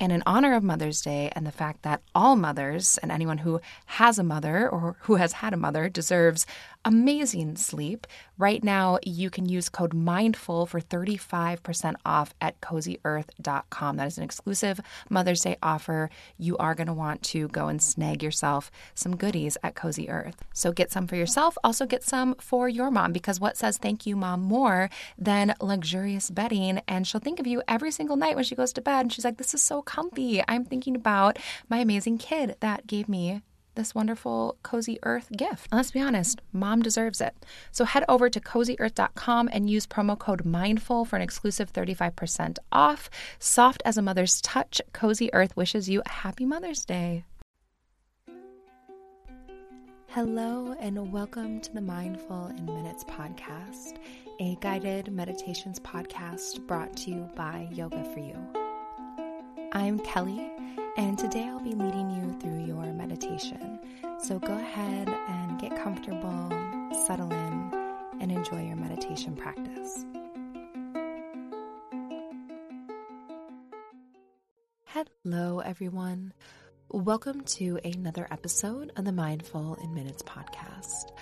And in honor of Mother's Day and the fact that all mothers and anyone who has a mother or who has had a mother deserves amazing sleep, right now you can use code MINDFUL for 35% off at cozyearth.com. That is an exclusive Mother's Day offer. You are going to want to go and snag yourself some goodies at Cozy Earth. So get some for yourself, also get some for your mom because what says thank you, mom, more than luxurious bedding? And she'll think of you every single night when she goes to bed and she's like, This is so comfy. I'm thinking about my amazing kid that gave me this wonderful Cozy Earth gift. And let's be honest, mom deserves it. So head over to cozyearth.com and use promo code MINDFUL for an exclusive 35% off. Soft as a mother's touch, Cozy Earth wishes you a happy Mother's Day. Hello, and welcome to the Mindful in Minutes podcast, a guided meditations podcast brought to you by Yoga for You. I'm Kelly, and today I'll be leading you through your meditation. So go ahead and get comfortable, settle in, and enjoy your meditation practice. Hello, everyone. Welcome to another episode of the Mindful in Minutes podcast.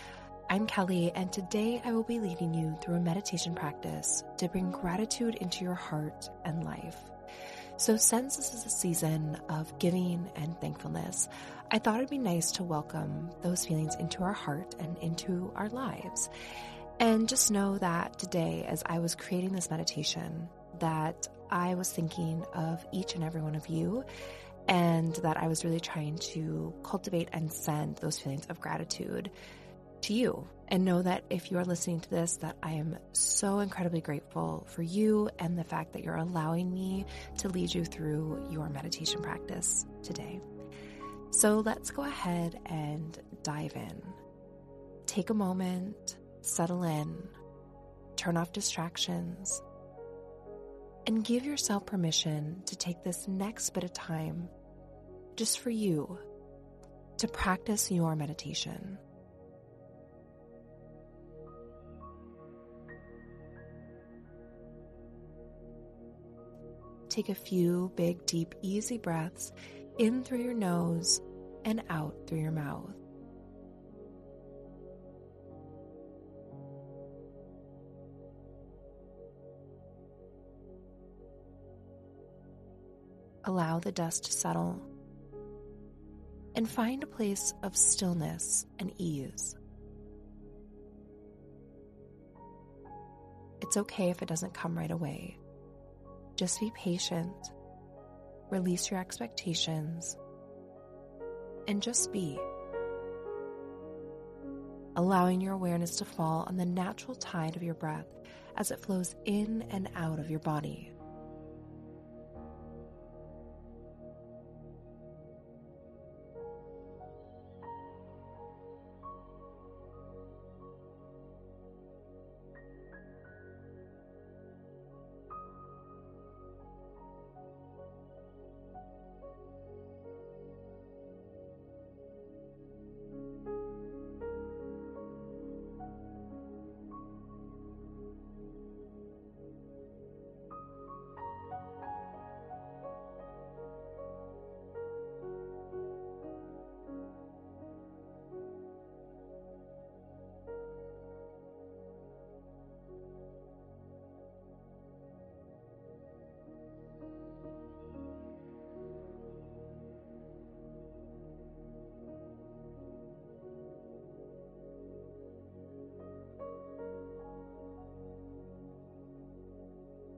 I'm Kelly, and today I will be leading you through a meditation practice to bring gratitude into your heart and life. So, since this is a season of giving and thankfulness, I thought it'd be nice to welcome those feelings into our heart and into our lives. And just know that today, as I was creating this meditation, that I was thinking of each and every one of you, and that I was really trying to cultivate and send those feelings of gratitude to you and know that if you are listening to this that I am so incredibly grateful for you and the fact that you're allowing me to lead you through your meditation practice today. So let's go ahead and dive in. Take a moment, settle in, turn off distractions, and give yourself permission to take this next bit of time just for you to practice your meditation. Take a few big, deep, easy breaths in through your nose and out through your mouth. Allow the dust to settle and find a place of stillness and ease. It's okay if it doesn't come right away. Just be patient, release your expectations, and just be. Allowing your awareness to fall on the natural tide of your breath as it flows in and out of your body.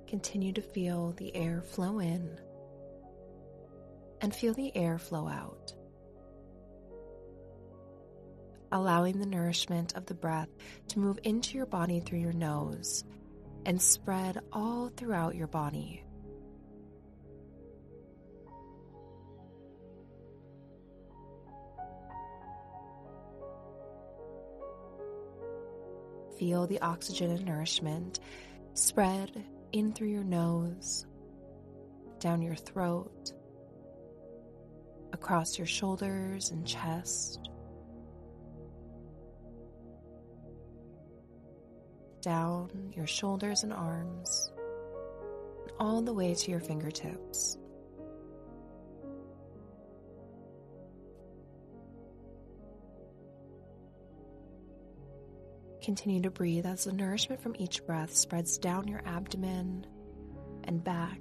Continue to feel the air flow in and feel the air flow out. Allowing the nourishment of the breath to move into your body through your nose and spread all throughout your body. Feel the oxygen and nourishment spread in through your nose, down your throat, across your shoulders and chest, down your shoulders and arms, all the way to your fingertips. Continue to breathe as the nourishment from each breath spreads down your abdomen and back,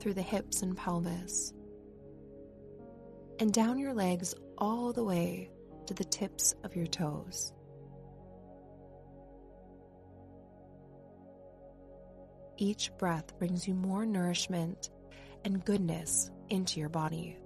through the hips and pelvis, and down your legs all the way to the tips of your toes. Each breath brings you more nourishment and goodness into your body.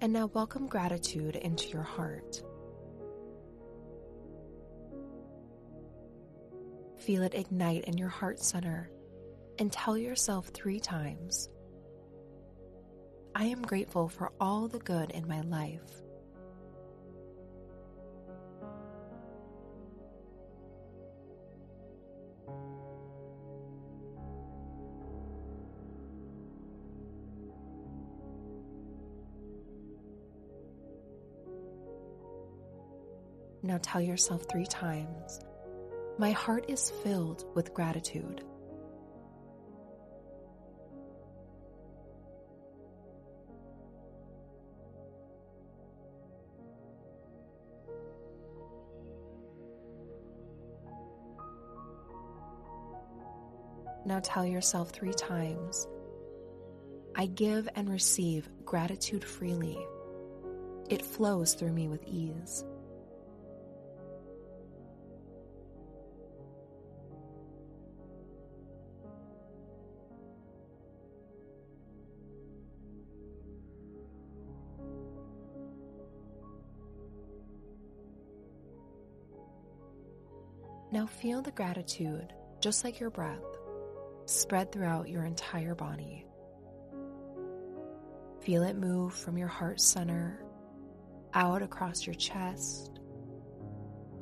And now welcome gratitude into your heart. Feel it ignite in your heart center and tell yourself three times I am grateful for all the good in my life. Now tell yourself three times My heart is filled with gratitude. Now tell yourself three times I give and receive gratitude freely. It flows through me with ease. Feel the gratitude, just like your breath, spread throughout your entire body. Feel it move from your heart center out across your chest,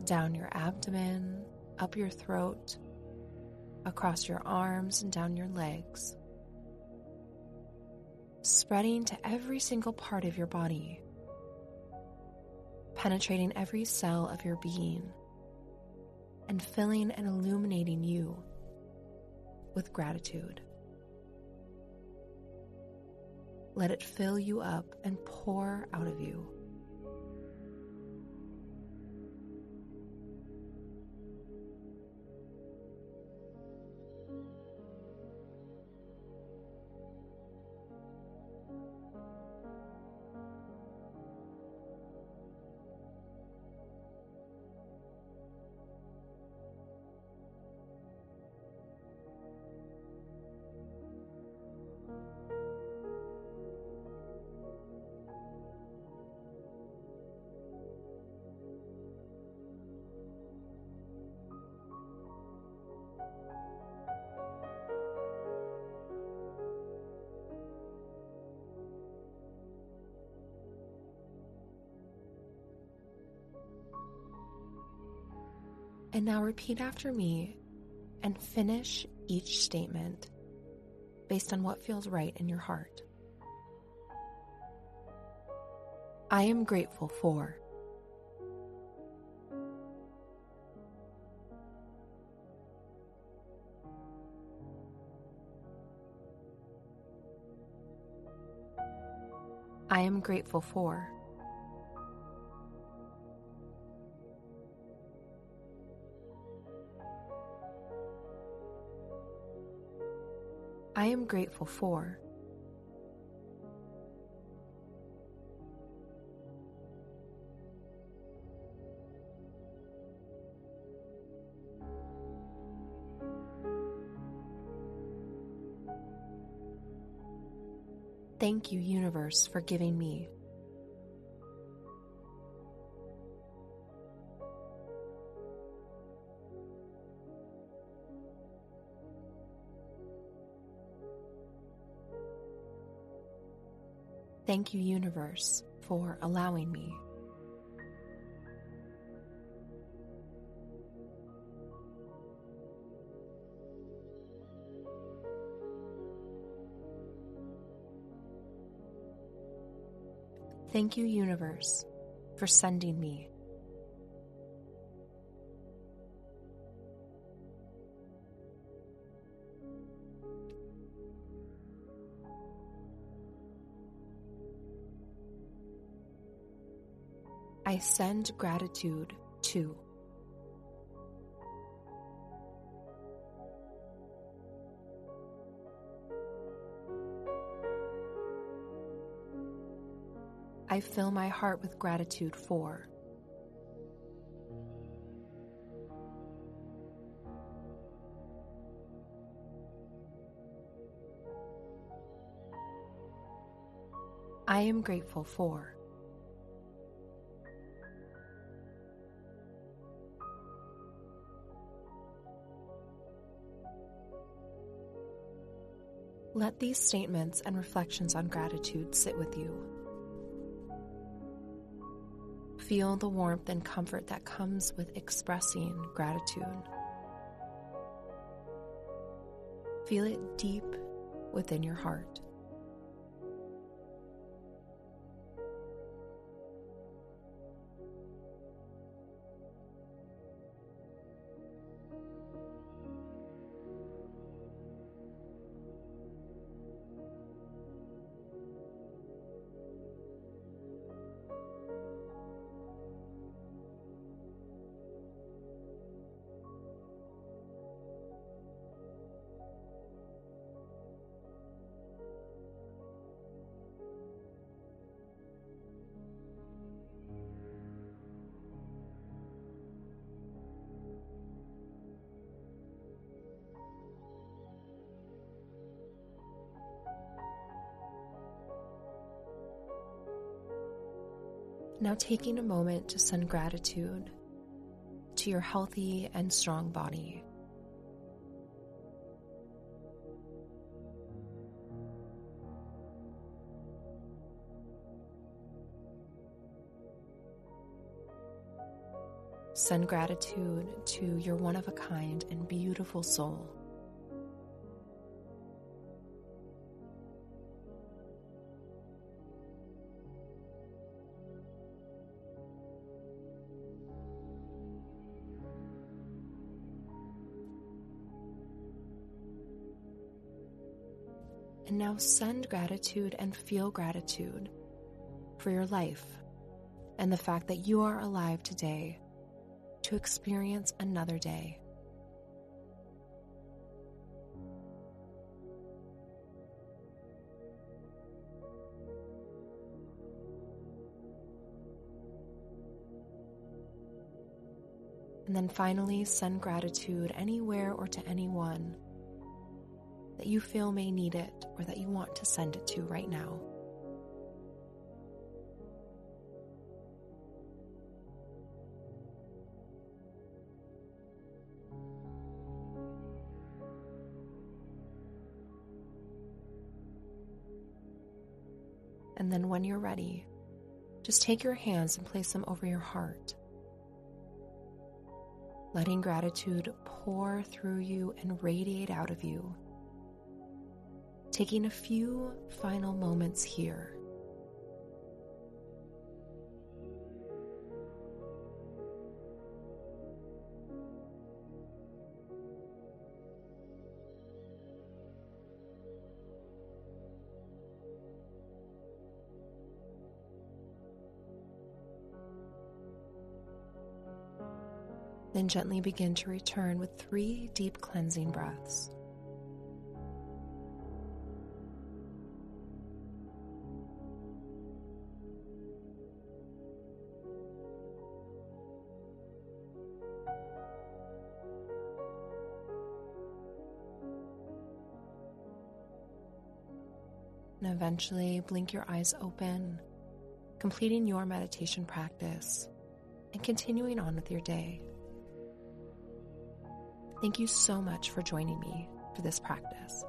down your abdomen, up your throat, across your arms and down your legs, spreading to every single part of your body, penetrating every cell of your being and filling and illuminating you with gratitude. Let it fill you up and pour out of you. And now repeat after me and finish each statement based on what feels right in your heart. I am grateful for. I am grateful for. I am grateful for. Thank you, universe, for giving me. Thank you, universe, for allowing me. Thank you, universe, for sending me. I send gratitude to. I fill my heart with gratitude for. I am grateful for. Let these statements and reflections on gratitude sit with you. Feel the warmth and comfort that comes with expressing gratitude. Feel it deep within your heart. Now, taking a moment to send gratitude to your healthy and strong body. Send gratitude to your one of a kind and beautiful soul. And now send gratitude and feel gratitude for your life and the fact that you are alive today to experience another day. And then finally, send gratitude anywhere or to anyone that you feel may need it or that you want to send it to right now. And then when you're ready, just take your hands and place them over your heart. letting gratitude pour through you and radiate out of you. Taking a few final moments here. Then gently begin to return with three deep cleansing breaths. And eventually blink your eyes open, completing your meditation practice and continuing on with your day. Thank you so much for joining me for this practice.